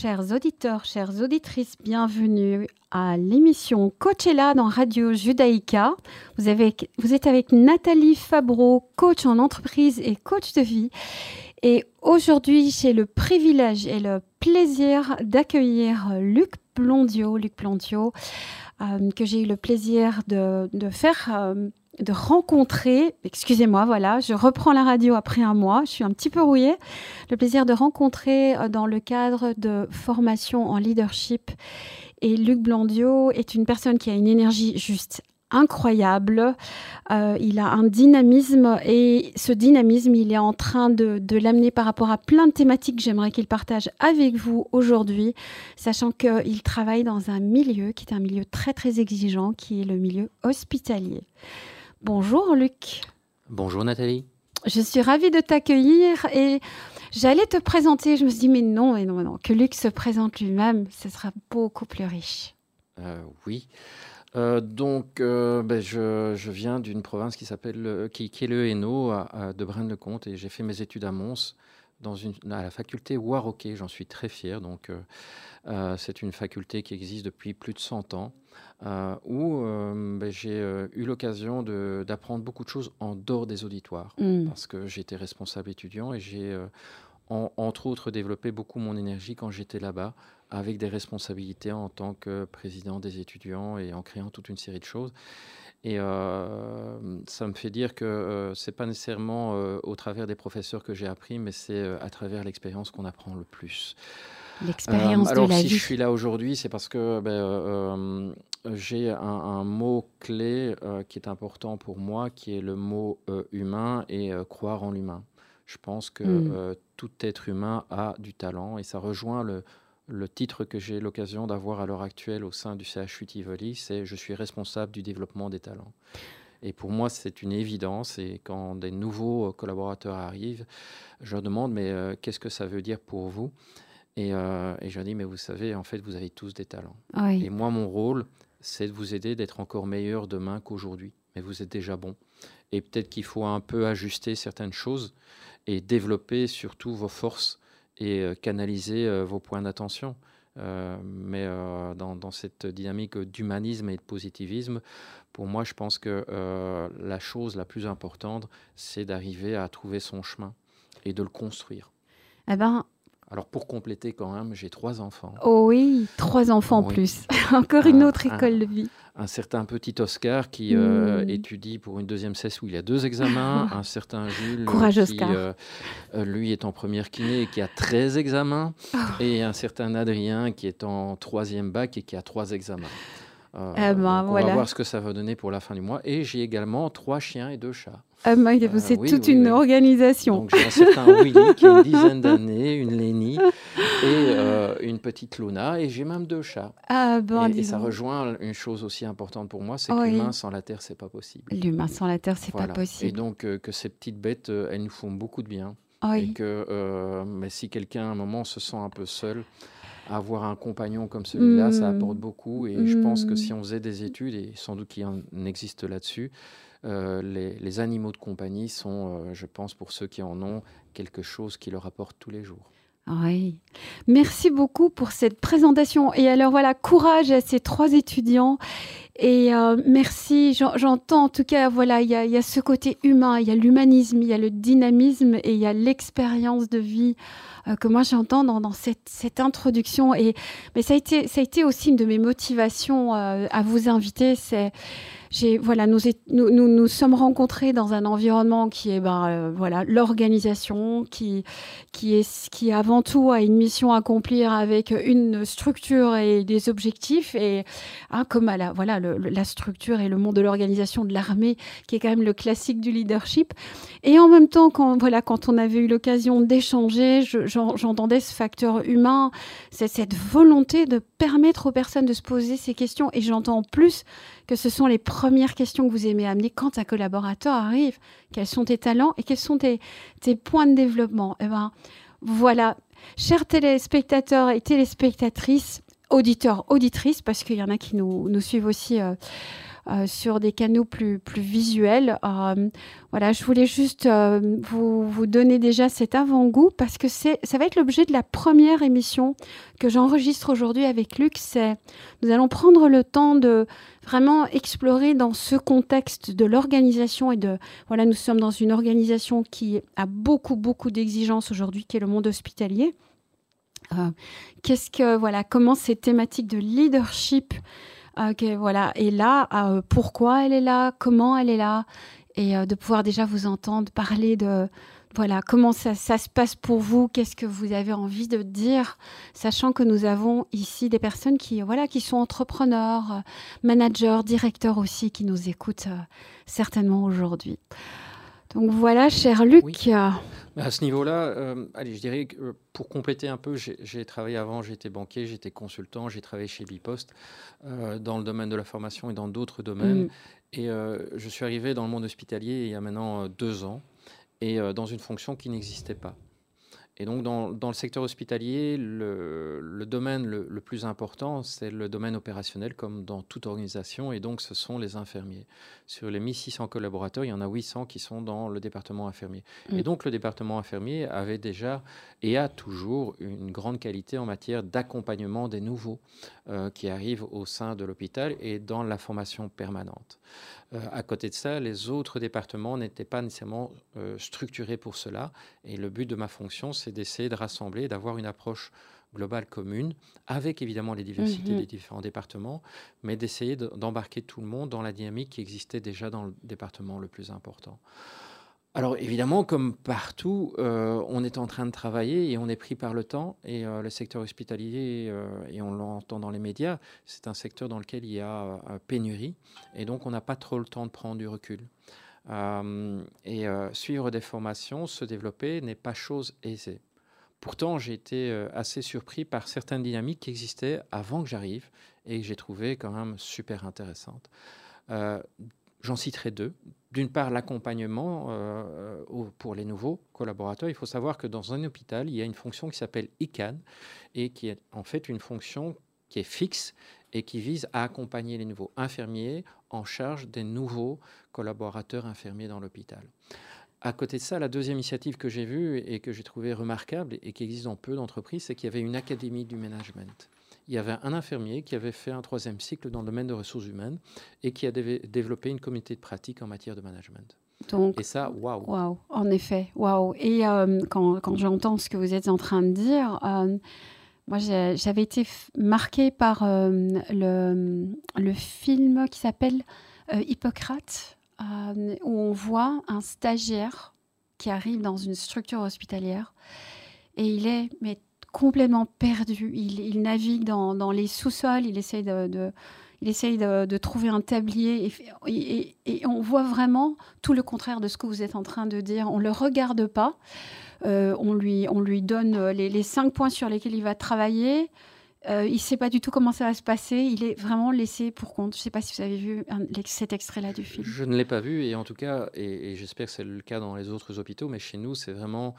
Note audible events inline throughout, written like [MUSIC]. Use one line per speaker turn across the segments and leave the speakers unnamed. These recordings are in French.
Chers auditeurs, chères auditrices, bienvenue à l'émission Coachella dans Radio Judaïka. Vous, êtes avec Nathalie Fabreau, coach en entreprise et coach de vie. Et aujourd'hui, j'ai le privilège et le plaisir d'accueillir Luc Blondio, Luc euh, que j'ai eu le plaisir de, de faire euh, de rencontrer, excusez-moi, voilà, je reprends la radio après un mois, je suis un petit peu rouillée, le plaisir de rencontrer euh, dans le cadre de formation en leadership. Et Luc Blandio est une personne qui a une énergie juste incroyable. Euh, il a un dynamisme et ce dynamisme, il est en train de, de l'amener par rapport à plein de thématiques que j'aimerais qu'il partage avec vous aujourd'hui, sachant qu'il travaille dans un milieu qui est un milieu très très exigeant, qui est le milieu hospitalier. Bonjour Luc.
Bonjour Nathalie.
Je suis ravie de t'accueillir et j'allais te présenter. Je me suis dit, mais non, mais non, non, que Luc se présente lui-même, ce sera beaucoup plus riche.
Euh, oui. Euh, donc, euh, ben, je, je, viens d'une province qui s'appelle qui, qui, est le Hainaut, de Braine-le-Comte, et j'ai fait mes études à Mons, dans une, à la faculté Warroquet. J'en suis très fier. Donc, euh, c'est une faculté qui existe depuis plus de 100 ans, euh, où euh, ben, j'ai eu l'occasion d'apprendre beaucoup de choses en dehors des auditoires, mmh. parce que j'étais responsable étudiant et j'ai, en, entre autres, développé beaucoup mon énergie quand j'étais là-bas, avec des responsabilités en tant que président des étudiants et en créant toute une série de choses. Et euh, ça me fait dire que euh, c'est pas nécessairement euh, au travers des professeurs que j'ai appris, mais c'est à travers l'expérience qu'on apprend le plus.
L'expérience de
alors,
la
si
vie.
je suis là aujourd'hui, c'est parce que ben, j'ai un, un, mot clé qui est important pour moi, qui est le mot humain et croire en l'humain. Je pense que mm. tout être humain a du talent et ça rejoint le, le titre que j'ai l'occasion d'avoir à l'heure actuelle au sein du CHU Tivoli, c'est Je suis responsable du développement des talents. Et pour moi, c'est une évidence. Et quand des nouveaux collaborateurs arrivent, je leur demande Mais euh, qu'est-ce que ça veut dire pour vous? Et, euh, et, je leur dis Mais vous savez, en fait, vous avez tous des talents.
Oui.
Et moi, mon rôle, c'est de vous aider d'être encore meilleur demain qu'aujourd'hui. Mais vous êtes déjà bon. Et peut-être qu'il faut un peu ajuster certaines choses et développer surtout vos forces et euh, canaliser euh, vos points d'attention. Euh, mais dans, cette dynamique d'humanisme et de positivisme, pour moi, je pense que la chose la plus importante, c'est d'arriver à trouver son chemin et de le construire.
Eh ben,
alors pour compléter quand même, j'ai trois enfants.
Oh oui, trois enfants en oui. plus. [LAUGHS] Encore une autre école
un,
de vie.
Un certain petit Oscar qui euh, mmh. étudie pour une deuxième cesse où il a deux examens. [LAUGHS] un certain Jules
Courage,
qui,
Oscar.
Euh, lui est en première kiné et qui a 13 examens. Oh. Et un certain Adrien qui est en troisième bac et qui a trois examens. Euh,
eh ben,
on
voilà.
va voir ce que ça va donner pour la fin du mois. Et j'ai également trois chiens et deux chats.
Ah ben, c'est oui, toute oui, une oui. organisation.
Donc j'ai un certain [LAUGHS] Willy qui a une dizaine d'années, une Lénie et euh, une petite Luna, et j'ai même deux chats.
Ah bon,
et, et ça rejoint une chose aussi importante pour moi, c'est que l'humain sans la terre, c'est pas possible.
L'humain sans la terre, c'est
voilà.
pas possible.
Et donc euh, que ces petites bêtes, euh, elles nous font beaucoup de bien. Et que euh, mais si quelqu'un à un moment se sent un peu seul, avoir un compagnon comme celui-là, mmh. ça apporte beaucoup. Et mmh. je pense que si on faisait des études, et sans doute qu'il en existe là-dessus, euh, les, les, animaux de compagnie sont, euh, je pense, pour ceux qui en ont, quelque chose qui leur apporte tous les jours.
Oui. Merci beaucoup pour cette présentation. Et alors voilà, courage à ces trois étudiants. Et euh, merci, j'entends en tout cas, voilà, il y, a ce côté humain, il y a l'humanisme, il y a le dynamisme et il y a l'expérience de vie euh, que moi j'entends dans, cette, introduction. Et, mais ça a, été, ça a été aussi une de mes motivations euh, à vous inviter. Voilà, nous, nous, nous, nous, sommes rencontrés dans un environnement qui est ben, voilà, l'organisation, qui, qui, qui avant tout a une mission à accomplir avec une structure et des objectifs, et hein, comme à la, voilà, le, la structure et le monde de l'organisation de l'armée, qui est quand même le classique du leadership. Et en même temps, quand, voilà, quand on avait eu l'occasion d'échanger, j'entendais ce facteur humain, cette volonté de permettre aux personnes de se poser ces questions, et j'entends en plus que ce sont les premières questions que vous aimez amener quand un collaborateur arrive. Quels sont tes talents et quels sont tes, points de développement? Eh ben, voilà, chers téléspectateurs et téléspectatrices, auditeurs, auditrices, parce qu'il y en a qui nous, suivent aussi euh, euh, sur des canaux plus, visuels. Euh, voilà, je voulais juste vous, vous, donner déjà cet avant-goût parce que ça va être l'objet de la première émission que j'enregistre aujourd'hui avec Luc. Nous allons prendre le temps de vraiment explorer dans ce contexte de l'organisation et de, voilà, nous sommes dans une organisation qui a beaucoup, beaucoup d'exigences aujourd'hui, qui est le monde hospitalier. Qu'est-ce que, voilà, comment ces thématiques de leadership Ok, voilà. Et là, euh, pourquoi elle est là, comment elle est là, et euh, de pouvoir déjà vous entendre parler de voilà comment ça, se passe pour vous, qu'est-ce que vous avez envie de dire, sachant que nous avons ici des personnes qui voilà qui sont entrepreneurs, euh, managers, directeurs aussi, qui nous écoutent certainement aujourd'hui. Donc voilà, cher Luc.
À ce niveau-là, euh, allez, je dirais que euh, pour compléter un peu, j'ai travaillé avant, j'étais banquier, j'étais consultant, j'ai travaillé chez Bipost euh, dans le domaine de la formation et dans d'autres domaines. Mm. Et je suis arrivé dans le monde hospitalier il y a maintenant deux ans et dans une fonction qui n'existait pas. Et donc, dans, le secteur hospitalier, le, domaine le, plus important, c'est le domaine opérationnel, comme dans toute organisation, et donc ce sont les infirmiers. Sur les 1600 collaborateurs, il y en a 800 qui sont dans le département infirmier. Mm. Et donc, le département infirmier avait déjà et a toujours une grande qualité en matière d'accompagnement des nouveaux euh, qui arrivent au sein de l'hôpital et dans la formation permanente. Euh, à côté de ça, les autres départements n'étaient pas nécessairement euh, structurés pour cela. Et le but de ma fonction, c'est d'essayer de rassembler, d'avoir une approche globale commune, avec évidemment les diversités mhm. des différents départements, mais d'essayer d'embarquer tout le monde dans la dynamique qui existait déjà dans le département le plus important. Alors évidemment, comme partout, euh, on est en train de travailler et on est pris par le temps. Et euh, le secteur hospitalier, euh, et on l'entend dans les médias, c'est un secteur dans lequel il y a pénurie. Et donc on n'a pas trop le temps de prendre du recul. et suivre des formations, se développer n'est pas chose aisée. Pourtant, j'ai été assez surpris par certaines dynamiques qui existaient avant que j'arrive et que j'ai trouvé quand même super intéressantes. J'en citerai deux. D'une part, l'accompagnement euh, pour les nouveaux collaborateurs. Il faut savoir que dans un hôpital, il y a une fonction qui s'appelle ICANN et qui est en fait une fonction qui est fixe et qui vise à accompagner les nouveaux infirmiers en charge des nouveaux collaborateurs infirmiers dans l'hôpital. À côté de ça, la deuxième initiative que j'ai vue et que j'ai trouvée remarquable et qui existe dans peu d'entreprises, c'est qu'il y avait une académie du management il y avait un infirmier qui avait fait un troisième cycle dans le domaine des ressources humaines et qui a développé une communauté de pratique en matière de management. Donc, et ça, waouh.
Waouh, en effet, waouh. Et euh, quand, quand j'entends ce que vous êtes en train de dire, euh, moi j'avais été marquée par euh, le, le, film qui s'appelle Hippocrate, où on voit un stagiaire qui arrive dans une structure hospitalière et il est mais complètement perdu. Il, navigue dans, les sous-sols, il essaye de, il essaye de, trouver un tablier et, on voit vraiment tout le contraire de ce que vous êtes en train de dire. On ne le regarde pas, euh, on, lui, on lui donne les, cinq points sur lesquels il va travailler. Euh, il ne sait pas du tout comment ça va se passer. Il est vraiment laissé pour compte. Je ne sais pas si vous avez vu cet extrait-là du film.
Je ne l'ai pas vu et en tout cas, et j'espère que c'est le cas dans les autres hôpitaux, mais chez nous, c'est vraiment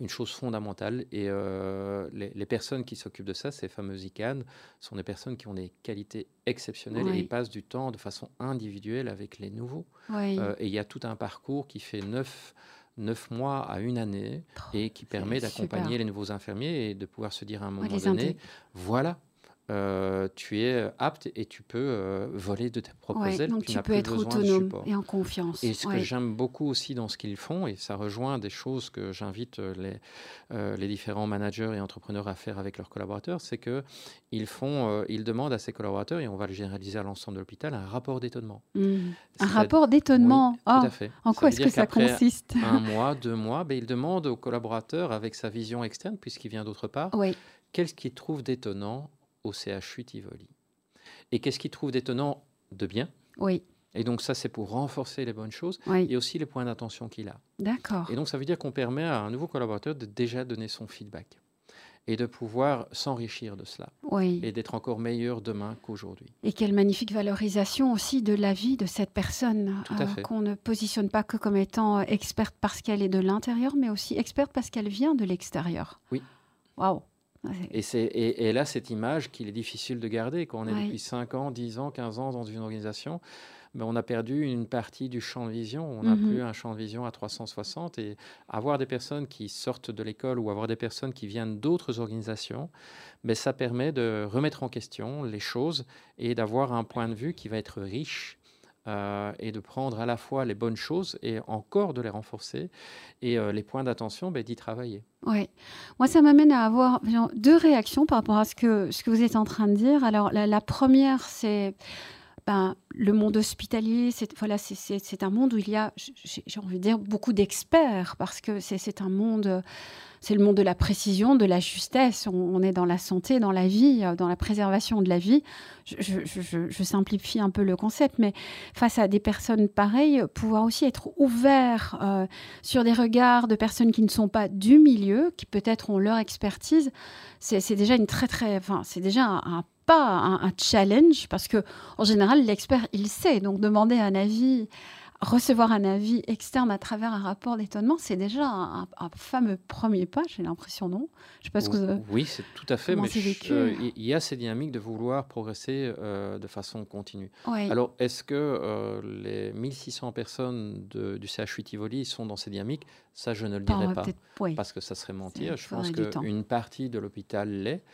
une chose fondamentale. Et euh, les, personnes qui s'occupent de ça, ces fameuses ICANN, sont des personnes qui ont des qualités exceptionnelles et ils passent du temps de façon individuelle avec les nouveaux. Euh, et il y a tout un parcours qui fait neuf, neuf mois à une année et qui permet d'accompagner les nouveaux infirmiers et de pouvoir se dire à un moment donné, voilà, euh, tu es apte et tu peux euh, voler de tes propres ailes.
Donc tu, peux être autonome et en confiance.
Et ce que j'aime beaucoup aussi dans ce qu'ils font, et ça rejoint des choses que j'invite euh, les, les différents managers et entrepreneurs à faire avec leurs collaborateurs, c'est que ils font, ils demandent à ces collaborateurs, et on va le généraliser à l'ensemble de l'hôpital, un rapport d'étonnement.
Mmh. Un rapport d'étonnement.
tout à ah, fait.
En quoi est-ce que ça consiste
Un [LAUGHS] mois, deux mois, ben, ils demandent au collaborateur, avec sa vision externe, puisqu'il vient d'autre part, qu'est-ce qu'il trouve d'étonnant au CHU Tivoli. Et qu'est-ce qu'il trouve d'étonnant de bien?
Oui.
Et donc ça, c'est pour renforcer les bonnes choses et aussi les points d'attention qu'il a.
D'accord.
Et donc ça veut dire qu'on permet à un nouveau collaborateur de déjà donner son feedback et de pouvoir s'enrichir de cela
oui.
et d'être encore meilleur demain qu'aujourd'hui.
Et quelle magnifique valorisation aussi de la vie de cette personne
euh,
qu'on ne positionne pas que comme étant experte parce qu'elle est de l'intérieur, mais aussi experte parce qu'elle vient de l'extérieur.
Oui.
Waouh
Et, c'est, et, là, cette image qu'il est difficile de garder quand on est depuis 5 ans, 10 ans, 15 ans dans une organisation, ben, on a perdu une partie du champ de vision. On n'a plus mhm. un champ de vision à 360. Et avoir des personnes qui sortent de l'école ou avoir des personnes qui viennent d'autres organisations, ben, ça permet de remettre en question les choses et d'avoir un point de vue qui va être riche euh, et de prendre à la fois les bonnes choses et encore de les renforcer et euh, les points d'attention, ben, d'y travailler.
Oui, moi ça m'amène à avoir deux réactions par rapport à ce que, ce que vous êtes en train de dire. Alors la première, c'est ben, le monde hospitalier, c'est voilà, un monde où il y a, j'ai envie de dire, beaucoup d'experts parce que c'est un monde, c'est le monde de la précision, de la justesse. On, est dans la santé, dans la vie, dans la préservation de la vie. Je, simplifie un peu le concept, mais face à des personnes pareilles, pouvoir aussi être ouvert euh, sur des regards de personnes qui ne sont pas du milieu, qui peut-être ont leur expertise, c'est déjà une très très, enfin, c'est déjà un, challenge parce que en général l'expert il sait. Donc demander un avis recevoir un avis externe à travers un rapport d'étonnement, c'est déjà un, fameux premier pas, j'ai l'impression, non?
Je sais que Oui, c'est tout à fait, mais il y a ces dynamiques de vouloir progresser euh, de façon continue. Alors, est-ce que euh, les 1600 personnes du CHU Tivoli sont dans ces dynamiques? Ça, je ne le dirais pas, parce que ça serait mentir. Je pense qu'une partie de l'hôpital l'est.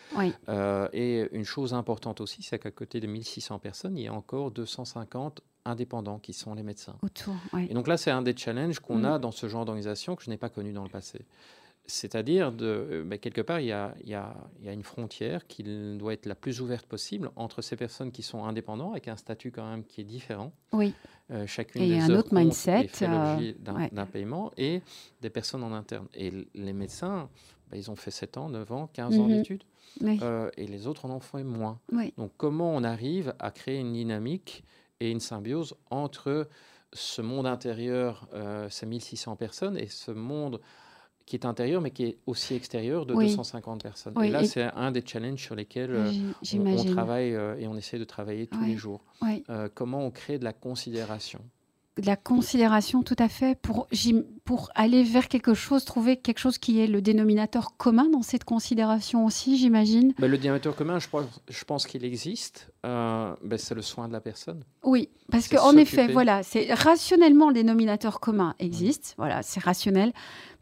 Euh, et une chose importante aussi, c'est qu'à côté de 1600 personnes, il y a encore 250 indépendants qui sont les médecins.
Autour,
Et donc là, c'est un des challenges qu'on mm. a dans ce genre d'organisation que je n'ai pas connu dans le passé. C'est-à-dire, de, euh, ben, quelque part, il y, a, il, y a, il y, a, une frontière qui doit être la plus ouverte possible entre ces personnes qui sont indépendants, avec un statut quand même qui est différent.
Oui.
Euh, chacune et des un autre mindset euh, d'un paiement, et des personnes en interne. Et les médecins, ben, ils ont fait 7 ans, 9 ans, 15 ans mhm. d'études, et les autres en ont fait moins. Donc, comment on arrive à créer une dynamique et une symbiose entre ce monde intérieur, euh, ces 1600 personnes, et ce monde qui est intérieur, mais qui est aussi extérieur de 250 personnes. et là, c'est un des challenges sur lesquels euh, on, travaille euh, et on essaie de travailler tous les jours. comment on crée de la considération?
De la considération tout à fait pour, pour aller vers quelque chose, trouver quelque chose qui est le dénominateur commun dans cette considération aussi, j'imagine.
Ben, le dénominateur commun, je pense, je pense qu'il existe. Euh, ben, c'est le soin de la personne.
Oui, parce qu'en effet, voilà, c'est rationnellement le dénominateur commun existe. Voilà, c'est rationnel.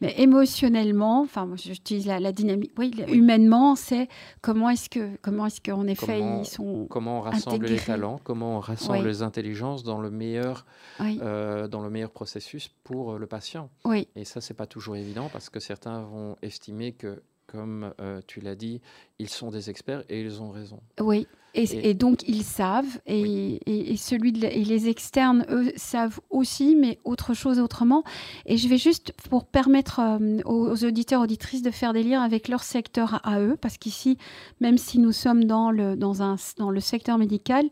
Mais émotionnellement, enfin, j'utilise la, la, dynamique. Oui, humainement, c'est comment est-ce que, comment est-ce qu'en effet ils sont
comment on rassemble les talents, comment on rassemble les intelligences dans le meilleur, euh, dans le meilleur processus pour euh, le patient.
Oui.
Et ça, c'est pas toujours évident parce que certains vont estimer que, comme euh, tu l'as dit, ils sont des experts et ils ont raison.
Oui. Et, donc ils savent, et, et, celui de, et les externes, eux, savent aussi, mais autre chose autrement. Et je vais juste, pour permettre euh, aux, auditeurs, auditrices de faire des liens avec leur secteur à eux, parce qu'ici, même si nous sommes dans le, dans un, dans le secteur médical,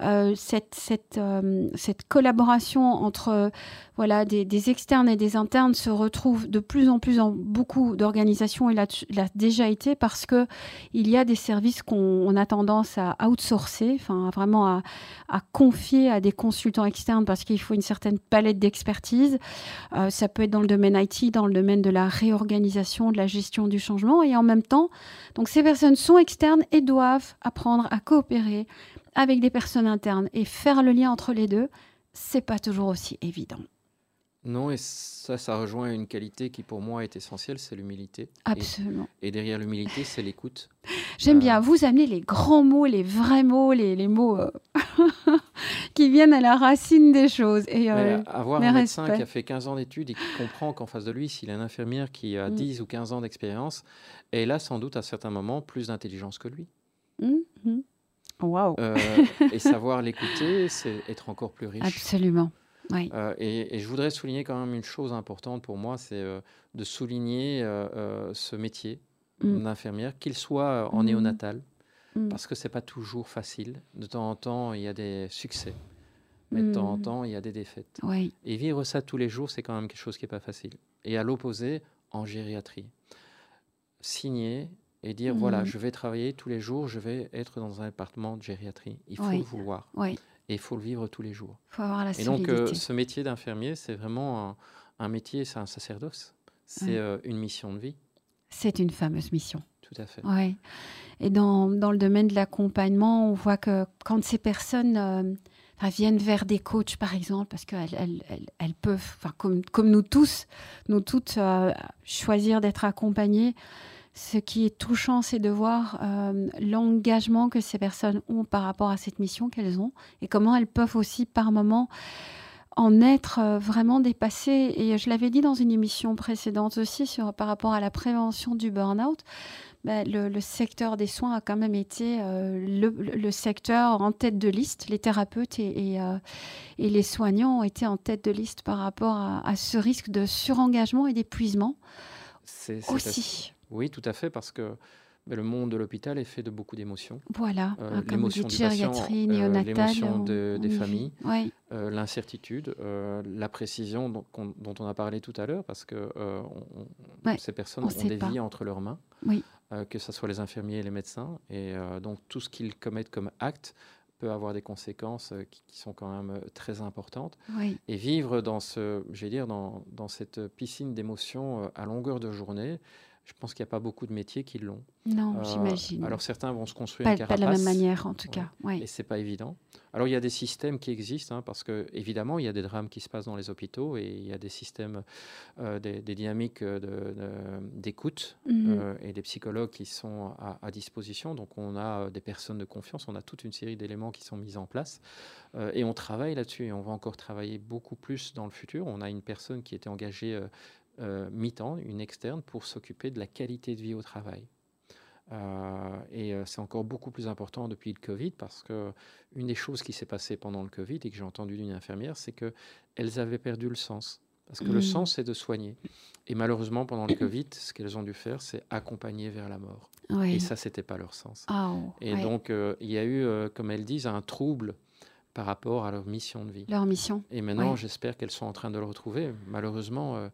euh, cette, cette, euh, cette collaboration entre voilà, des, des, externes et des internes se retrouve de plus en plus dans beaucoup d'organisations, et là, l'a déjà été, parce qu'il y a des services qu'on a tendance à outsourcer, vraiment à, confier à des consultants externes parce qu'il faut une certaine palette d'expertise. Euh, ça peut être dans le domaine IT, dans le domaine de la réorganisation, de la gestion du changement, et en même temps, ces personnes sont externes et doivent apprendre à coopérer avec des personnes internes et faire le lien entre les deux. C'est pas toujours aussi évident.
Non, et ça, ça rejoint une qualité qui pour moi est essentielle, c'est l'humilité.
Absolument.
Et, derrière l'humilité, c'est l'écoute.
J'aime bien, euh, vous amener les grands mots, les vrais mots, les, les mots euh, [LAUGHS] qui viennent à la racine des choses. Et,
euh, avoir un médecin qui a fait 15 ans d'études et qui comprend qu'en face de lui, s'il a une infirmière qui a 10 mm. ou 15 ans d'expérience, elle a sans doute à certains moments plus d'intelligence que lui.
Mm-hmm. Waouh [LAUGHS]
Et savoir l'écouter, c'est être encore plus riche.
Absolument.
Euh, et, je voudrais souligner quand même une chose importante pour moi, c'est euh, de souligner euh, ce métier mm. d'infirmière, qu'il soit en mm. néonatal, mm. parce que c'est pas toujours facile. De temps en temps, il y a des succès, mais de temps en temps, il y a des défaites. Et vivre ça tous les jours, c'est quand même quelque chose qui est pas facile. Et à l'opposé, en gériatrie, signer et dire voilà, je vais travailler tous les jours, je vais être dans un département de gériatrie. Il faut le vouloir.
Oui
et il faut le vivre tous les jours.
faut avoir la
et donc, euh, ce métier d'infirmier, c'est vraiment un, métier, c'est un sacerdoce. C'est euh, une mission de vie.
C'est une fameuse mission.
Tout à fait.
Ouais. Et dans, dans le domaine de l'accompagnement, on voit que quand ces personnes euh, viennent vers des coachs, par exemple, parce qu'elles elles, elles, elles peuvent, comme, comme nous tous, nous toutes, euh, choisir d'être accompagnées, ce qui est touchant, c'est de voir euh, l'engagement que ces personnes ont par rapport à cette mission qu'elles ont et comment elles peuvent aussi par moment en être euh, vraiment dépassées. Et je l'avais dit dans une émission précédente aussi sur, par rapport à la prévention du burn-out. Ben, le, le, secteur des soins a quand même été euh, le, le, secteur en tête de liste. Les thérapeutes et, et, euh, et, les soignants ont été en tête de liste par rapport à, à ce risque de surengagement et d'épuisement aussi.
Oui, tout à fait, parce que mais le monde de l'hôpital est fait de beaucoup d'émotions.
Voilà,
euh, l'émotion du patient, euh, l'émotion de, des familles, euh, l'incertitude, euh, la précision dont, dont, on a parlé tout à l'heure, parce que on, ouais, ces personnes ont des pas. vies entre leurs mains,
oui.
Que ce soit les infirmiers et les médecins, et donc tout ce qu'ils commettent comme acte peut avoir des conséquences qui, qui, sont quand même très importantes.
Oui.
Et vivre dans ce, dire, dans, dans cette piscine d'émotions à longueur de journée, je pense qu'il n'y a pas beaucoup de métiers qui l'ont.
Non, euh, j'imagine.
Alors certains vont se construire
pas,
une carapace.
Pas de la même manière, en tout
ouais.
cas. Ouais.
Et c'est pas évident. Alors il y a des systèmes qui existent, hein, parce que évidemment il y a des drames qui se passent dans les hôpitaux et il y a des systèmes, euh, des, des, dynamiques d'écoute de, de, mm -hmm. euh, et des psychologues qui sont à, à, disposition. Donc on a des personnes de confiance, on a toute une série d'éléments qui sont mis en place et on travaille là-dessus et on va encore travailler beaucoup plus dans le futur. On a une personne qui était engagée euh, mi-temps, une externe, pour s'occuper de la qualité de vie au travail. Euh, et euh, c'est encore beaucoup plus important depuis le Covid parce que une des choses qui s'est passée pendant le Covid et que j'ai entendu d'une infirmière, c'est que elles avaient perdu le sens. Parce que mmh. le sens, c'est de soigner. Et malheureusement, pendant le Covid, ce qu'elles ont dû faire, c'est accompagner vers la mort.
Oui.
Et ça, c'était pas leur sens.
Oh,
et
oui.
donc, euh, il y a eu, euh, comme elles disent, un trouble par rapport à leur mission de vie.
Leur mission.
Et maintenant,
oui.
j'espère qu'elles sont en train de le retrouver. Malheureusement, euh,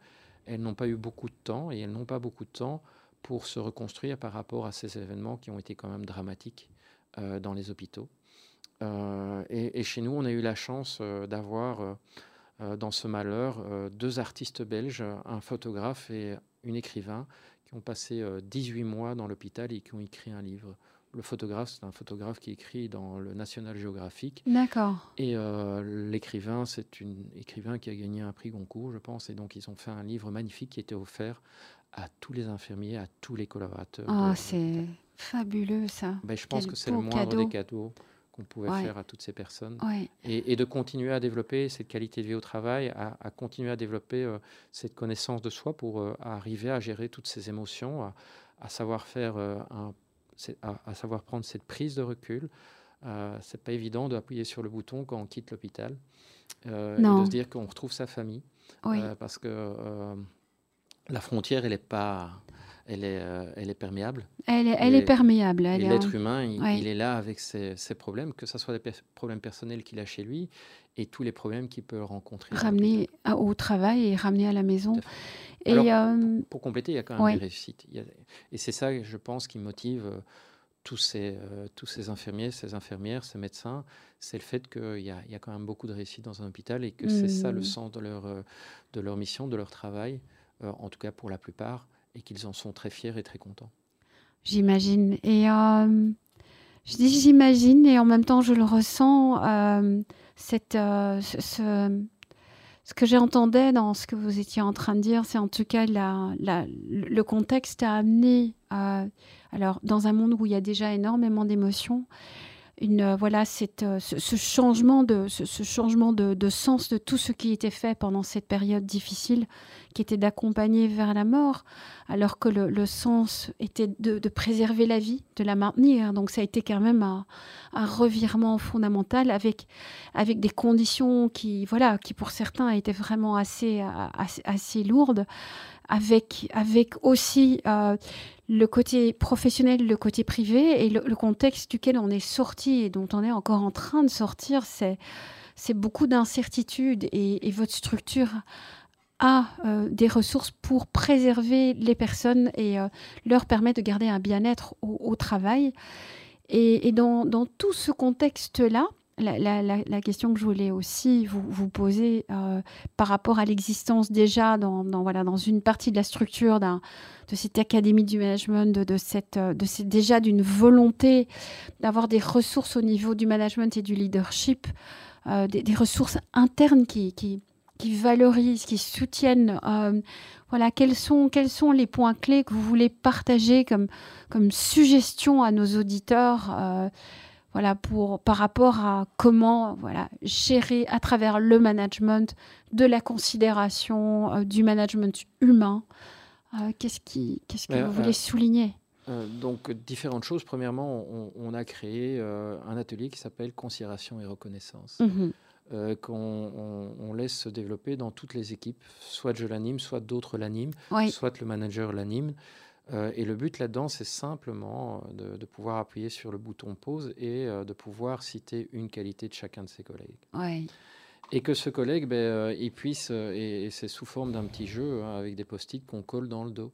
elles n'ont pas eu beaucoup de temps et elles n'ont pas beaucoup de temps pour se reconstruire par rapport à ces événements qui ont été quand même dramatiques euh, dans les hôpitaux. Euh, et, chez nous, on a eu la chance euh, d'avoir dans ce malheur deux artistes belges, un photographe et une écrivain, qui ont passé 18 mois dans l'hôpital et qui ont écrit un livre le photographe, c'est un photographe qui écrit dans le National Geographic.
D'accord.
Et euh, l'écrivain, c'est un écrivain qui a gagné un prix Goncourt, je pense. Et donc, ils ont fait un livre magnifique qui était offert à tous les infirmiers, à tous les collaborateurs.
Ah, oh, c'est fabuleux, ça.
Ben, je pense Quel que c'est le moindre cadeau. des cadeaux qu'on pouvait ouais. faire à toutes ces personnes.
Ouais.
Et, et, de continuer à développer cette qualité de vie au travail, à, à continuer à développer euh, cette connaissance de soi pour euh, arriver à gérer toutes ces émotions, à, à savoir faire euh, un à, à, savoir prendre cette prise de recul. C'est pas évident d'appuyer sur le bouton quand on quitte l'hôpital et de se dire qu'on retrouve sa famille
oui.
parce que la frontière elle est pas elle est, euh, elle est perméable.
Elle est, elle est perméable.
Elle et l'être humain, il, ouais. il, est là avec ses, ses, problèmes, que ce soit des problèmes personnels qu'il a chez lui et tous les problèmes qu'il peut rencontrer.
Ramener à, au travail et ramener à la maison.
Et Alors, euh... pour compléter, il y a quand même ouais. des réussites. A... et c'est ça, je pense, qui motive euh, tous ces, tous ces infirmiers, ces infirmières, ces médecins, c'est le fait qu'il y, y, a quand même beaucoup de réussite dans un hôpital et que mmh. c'est ça le sens de leur, de leur mission, de leur travail, en tout cas pour la plupart et qu'ils en sont très fiers et très contents.
J'imagine. Et euh, je dis j'imagine et en même temps je le ressens. Euh, cette, euh, ce, ce, que j'entendais dans ce que vous étiez en train de dire, c'est en tout cas la, la, le contexte a amené, alors dans un monde où il y a déjà énormément d'émotions, une euh, voilà cette, euh, ce, changement de ce, changement de, de, sens de tout ce qui était fait pendant cette période difficile qui était d'accompagner vers la mort alors que le, le sens était de, de, préserver la vie de la maintenir. Donc ça a été quand même un, un revirement fondamental avec avec des conditions qui voilà qui pour certains étaient vraiment assez assez, assez lourdes avec avec aussi euh, le côté professionnel, le côté privé et le, contexte duquel on est sorti et dont on est encore en train de sortir, c'est beaucoup d'incertitudes et, votre structure a euh, des ressources pour préserver les personnes et euh, leur permettre de garder un bien-être au, travail. Et, dans, tout ce contexte-là, la, question que je voulais aussi vous, poser euh, par rapport à l'existence déjà dans, voilà, dans une partie de la structure de cette académie du management, de, cette, de cette, déjà d'une volonté d'avoir des ressources au niveau du management et du leadership, euh, des, ressources internes qui, qui, valorisent, qui soutiennent. Euh, voilà, quels sont, quels sont les points clés que vous voulez partager comme, comme suggestions à nos auditeurs voilà, pour, par rapport à comment voilà, gérer à travers le management de la considération euh, du management humain. Euh, qu'est-ce, qui, qu'est-ce que vous voulez euh, souligner
donc, différentes choses. Premièrement, on, a créé un atelier qui s'appelle Considération et reconnaissance, mmh qu'on on, laisse se développer dans toutes les équipes. Soit je l'anime, soit d'autres l'animent, soit le manager l'anime. Euh, et le but là-dedans, c'est simplement euh, de, pouvoir appuyer sur le bouton pause et euh, de pouvoir citer une qualité de chacun de ses collègues. Et que ce collègue, ben, il puisse, et, c'est sous forme d'un petit jeu hein, avec des post-it qu'on colle dans le dos.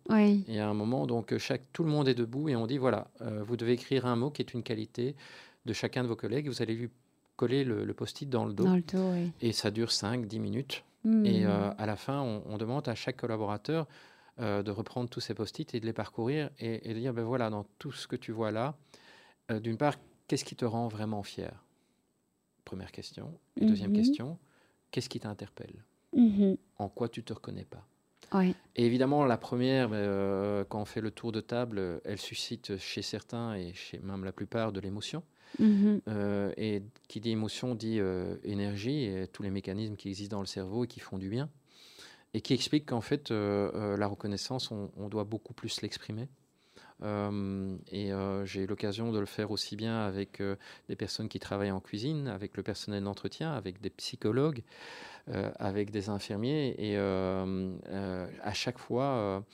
Et à un moment, donc chaque, tout le monde est debout et on dit voilà, vous devez écrire un mot qui est une qualité de chacun de vos collègues. Vous allez lui coller le, post-it dans le dos. Et ça dure 5-10 minutes. Hmm. Et à la fin, on, demande à chaque collaborateur euh, de reprendre tous ces post-it et de les parcourir et, de dire, ben voilà, dans tout ce que tu vois là, euh, d'une part, qu'est-ce qui te rend vraiment fier? Première question. Et deuxième mhm. question, qu'est-ce qui t'interpelle? Mhm. En quoi tu te reconnais pas? Et évidemment, la première, ben, euh, quand on fait le tour de table, elle suscite chez certains et chez même la plupart de l'émotion. Mhm. et qui dit émotion dit énergie et tous les mécanismes qui existent dans le cerveau et qui font du bien et qui explique qu'en fait, euh, euh, la reconnaissance, on, doit beaucoup plus l'exprimer. Euh, et j'ai eu l'occasion de le faire aussi bien avec des personnes qui travaillent en cuisine, avec le personnel d'entretien, avec des psychologues, avec des infirmiers. Et à chaque fois,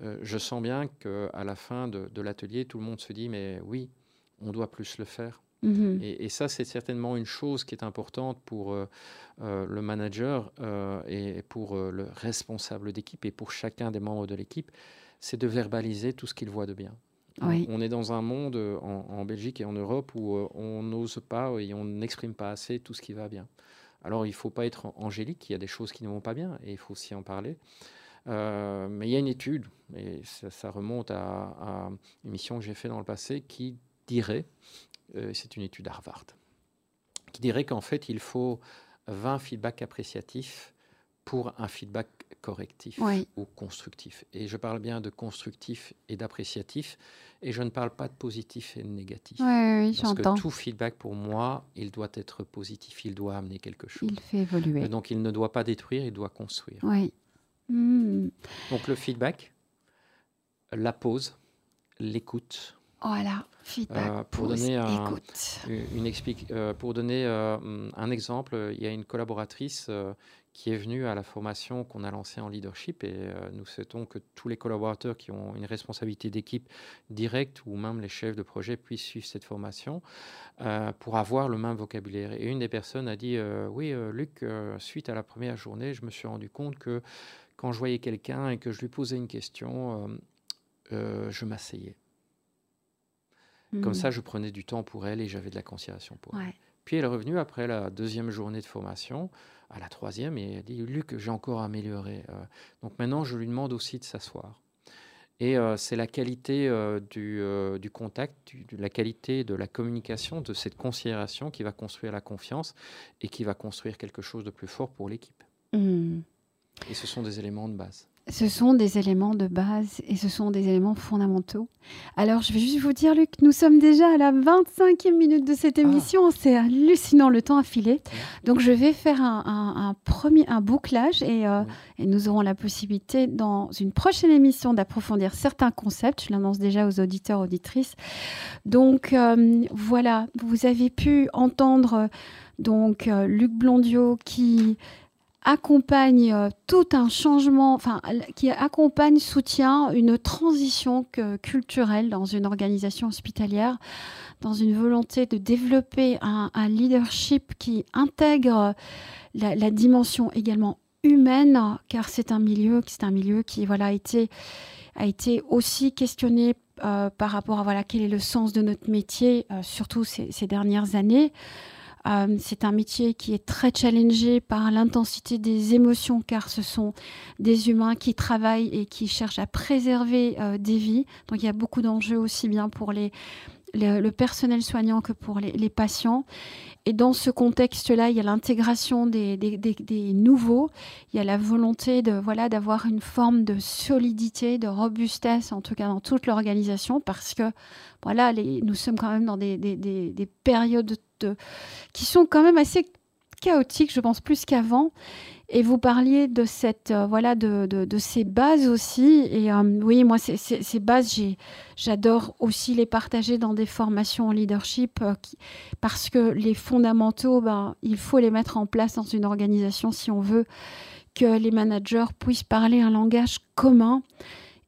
je sens bien qu'à la fin de, de l'atelier, tout le monde se dit, mais oui, on doit plus le faire. Mhm. Et, ça, c'est certainement une chose qui est importante pour euh, euh, le manager euh, et pour le responsable d'équipe et pour chacun des membres de l'équipe, c'est de verbaliser tout ce qu'il voit de bien. On est dans un monde en, Belgique et en Europe où on n'ose pas et on n'exprime pas assez tout ce qui va bien. Alors il ne faut pas être angélique, il y a des choses qui ne vont pas bien et il faut aussi en parler. mais il y a une étude, et ça, remonte à, à, une mission que j'ai faite dans le passé, qui dirait c'est une étude Harvard, qui dirait qu'en fait, il faut 20 feedbacks appréciatifs pour un feedback correctif ou constructif. Et je parle bien de constructif et d'appréciatif, et je ne parle pas de positif et de négatif.
Oui,
Parce que tout feedback, pour moi, il doit être positif, il doit amener quelque chose.
Il fait évoluer.
donc, il ne doit pas détruire, il doit construire.
Oui. Hmm.
Donc, le feedback, la pause, l'écoute,
voilà, feedback,
euh, pour, donner un, une explique, euh, pour donner euh, un exemple, il y a une collaboratrice qui est venue à la formation qu'on a lancée en leadership et nous souhaitons que tous les collaborateurs qui ont une responsabilité d'équipe directe ou même les chefs de projet puissent suivre cette formation pour avoir le même vocabulaire. Et une des personnes a dit Oui, Luc, suite à la première journée, je me suis rendu compte que quand je voyais quelqu'un et que je lui posais une question, je m'asseyais. Comme ça, mm. je prenais du temps pour elle et j'avais de la considération pour elle. Puis elle est revenue après la deuxième journée de formation, à la troisième, et elle dit Luc, j'ai encore amélioré. Euh. donc maintenant, je lui demande aussi de s'asseoir. Et euh, c'est la qualité euh, du, contact, la qualité de la communication, de cette considération qui va construire la confiance et qui va construire quelque chose de plus fort pour l'équipe. Mm. Et ce sont des éléments de base.
Ce sont des éléments de base et ce sont des éléments fondamentaux. Alors, je vais juste vous dire, Luc, nous sommes déjà à la 25e minute de cette émission. Ah. C'est hallucinant, le temps a filé. Donc, je vais faire un, premier un bouclage et, euh, et, nous aurons la possibilité, dans une prochaine émission, d'approfondir certains concepts. Je l'annonce déjà aux auditeurs, auditrices. Donc, euh, voilà, vous avez pu entendre donc euh, Luc Blondiot qui accompagne euh, tout un changement, enfin, qui accompagne, soutient une transition culturelle dans une organisation hospitalière, dans une volonté de développer un, leadership qui intègre la, dimension également humaine, car c'est un milieu, c'est un milieu qui voilà a été a été aussi questionné euh, par rapport à voilà quel est le sens de notre métier, euh, surtout ces, ces dernières années. Euh, c'est un métier qui est très challengé par l'intensité des émotions, car ce sont des humains qui travaillent et qui cherchent à préserver euh, des vies. Donc il y a beaucoup d'enjeux aussi bien pour les, le personnel soignant que pour les, patients. Et dans ce contexte-là, il y a l'intégration des, nouveaux, il y a la volonté de voilà d'avoir une forme de solidité, de robustesse, en tout cas dans toute l'organisation, parce que voilà, nous sommes quand même dans des, périodes de, qui sont quand même assez chaotiques, je pense, plus qu'avant. Et vous parliez de cette euh, voilà de, de, ces bases aussi. Et euh, oui, moi ces, ces, bases, j'adore aussi les partager dans des formations en leadership euh, parce que les fondamentaux, ben, il faut les mettre en place dans une organisation si on veut que les managers puissent parler un langage commun.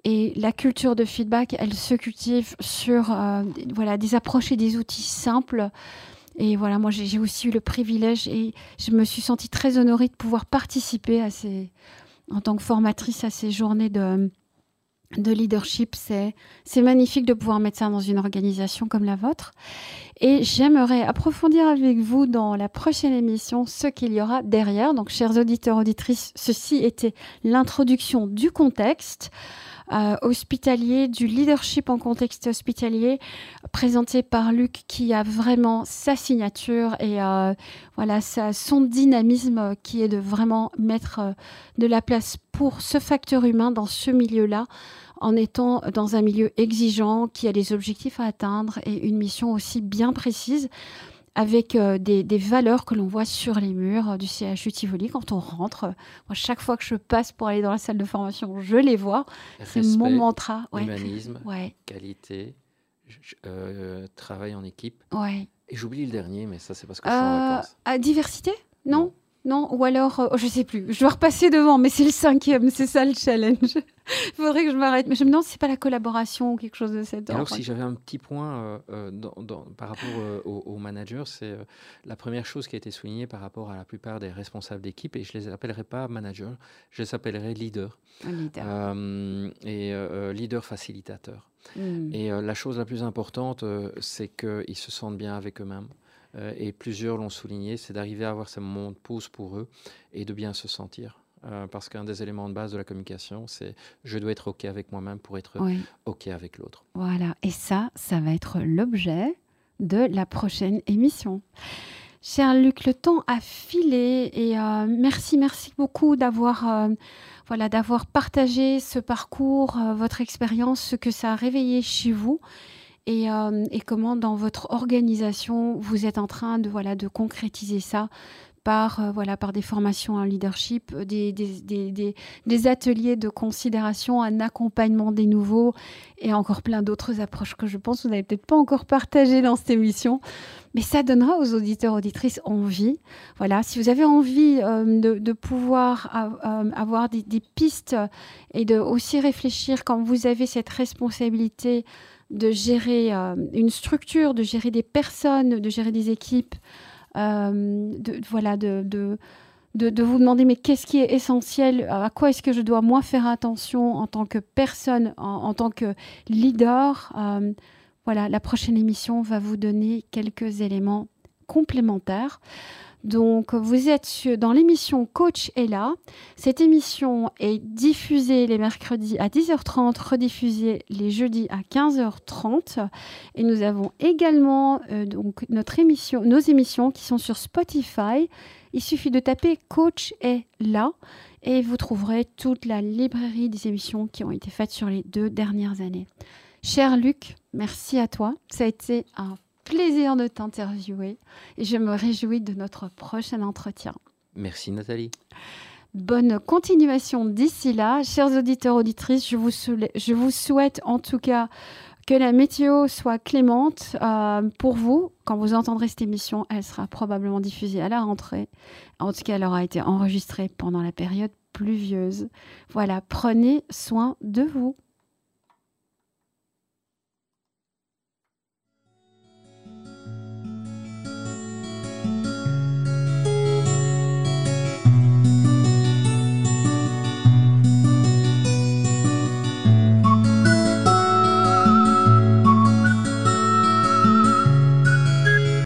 Et la culture de feedback, elle se cultive sur voilà des approches et des outils simples et voilà, moi j'ai aussi eu le privilège et je me suis sentie très honorée de pouvoir participer à ces, en tant que formatrice à ces journées de, de leadership. C'est magnifique de pouvoir mettre ça dans une organisation comme la vôtre. Et j'aimerais approfondir avec vous dans la prochaine émission ce qu'il y aura derrière. Donc, chers auditeurs, auditrices, ceci était l'introduction du contexte. Euh, hospitalier, du leadership en contexte hospitalier, présenté par Luc, qui a vraiment sa signature et euh, voilà son dynamisme qui est de vraiment mettre euh, de la place pour ce facteur humain dans ce milieu-là en étant dans un milieu exigeant, qui a des objectifs à atteindre et une mission aussi bien précise avec euh, des, valeurs que l'on voit sur les murs euh, du CHU Tivoli quand on rentre. Moi, chaque fois que je passe pour aller dans la salle de formation, je les vois. C'est mon mantra.
Humanisme, [LAUGHS] qualité, euh, travail en équipe.
Ouais.
Et j'oublie le dernier, mais ça, c'est parce que je suis en vacances.
À diversité? Non? Non, ou alors, euh, je sais plus, je dois repasser devant, mais c'est le cinquième, c'est ça le challenge. Il [LAUGHS] faudrait que je m'arrête. Mais je me demande si c'est pas la collaboration ou quelque chose de cette
Alors, si j'avais un petit point euh, euh, dans, par rapport aux au managers, c'est la première chose qui a été soulignée par rapport à la plupart des responsables d'équipe, et je les appellerai pas managers, je les appellerai leaders.
Leader.
et leader facilitateur. Hmm. Et la chose la plus importante, c'est qu'ils se sentent bien avec eux-mêmes. Euh, et plusieurs l'ont souligné, c'est d'arriver à avoir ces moments de pause pour eux et de bien se sentir. Euh, parce qu'un des éléments de base de la communication, c'est je dois être OK avec moi-même pour être OK avec l'autre.
Voilà, et ça, ça va être l'objet de la prochaine émission. Cher Luc, le temps a filé et euh, merci, merci beaucoup d'avoir voilà, d'avoir partagé ce parcours, votre expérience, ce que ça a réveillé chez vous euh, et, comment dans votre organisation vous êtes en train de voilà de concrétiser ça par euh, voilà par des formations en leadership, des, des, des, ateliers de considération, un accompagnement des nouveaux et encore plein d'autres approches que je pense que vous n'avez peut-être pas encore partagées dans cette émission. Mais ça donnera aux auditeurs auditrices envie. Voilà, si vous avez envie euh, de, de, pouvoir avoir des, pistes et de aussi réfléchir quand vous avez cette responsabilité de gérer euh, une structure, de gérer des personnes, de gérer des équipes, euh, de, voilà, de, vous demander mais qu'est-ce qui est essentiel, à quoi est-ce que je dois moins faire attention en tant que personne, en, tant que leader? Euh, voilà, la prochaine émission va vous donner quelques éléments complémentaires. Donc, vous êtes dans l'émission Coach est là. Cette émission est diffusée les mercredis à 10h30, rediffusée les jeudis à 15h30. Et nous avons également euh, donc notre émission, nos émissions qui sont sur Spotify. Il suffit de taper Coach est là et vous trouverez toute la librairie des émissions qui ont été faites sur les deux dernières années. Cher Luc, merci à toi. Ça a été un plaisir de t'interviewer et je me réjouis de notre prochain entretien.
Merci Nathalie.
Bonne continuation d'ici là. Chers auditeurs, auditrices, je vous, je vous souhaite en tout cas que la météo soit clémente euh, pour vous. Quand vous entendrez cette émission, elle sera probablement diffusée à la rentrée. En tout cas, elle aura été enregistrée pendant la période pluvieuse. Voilà, prenez soin de vous.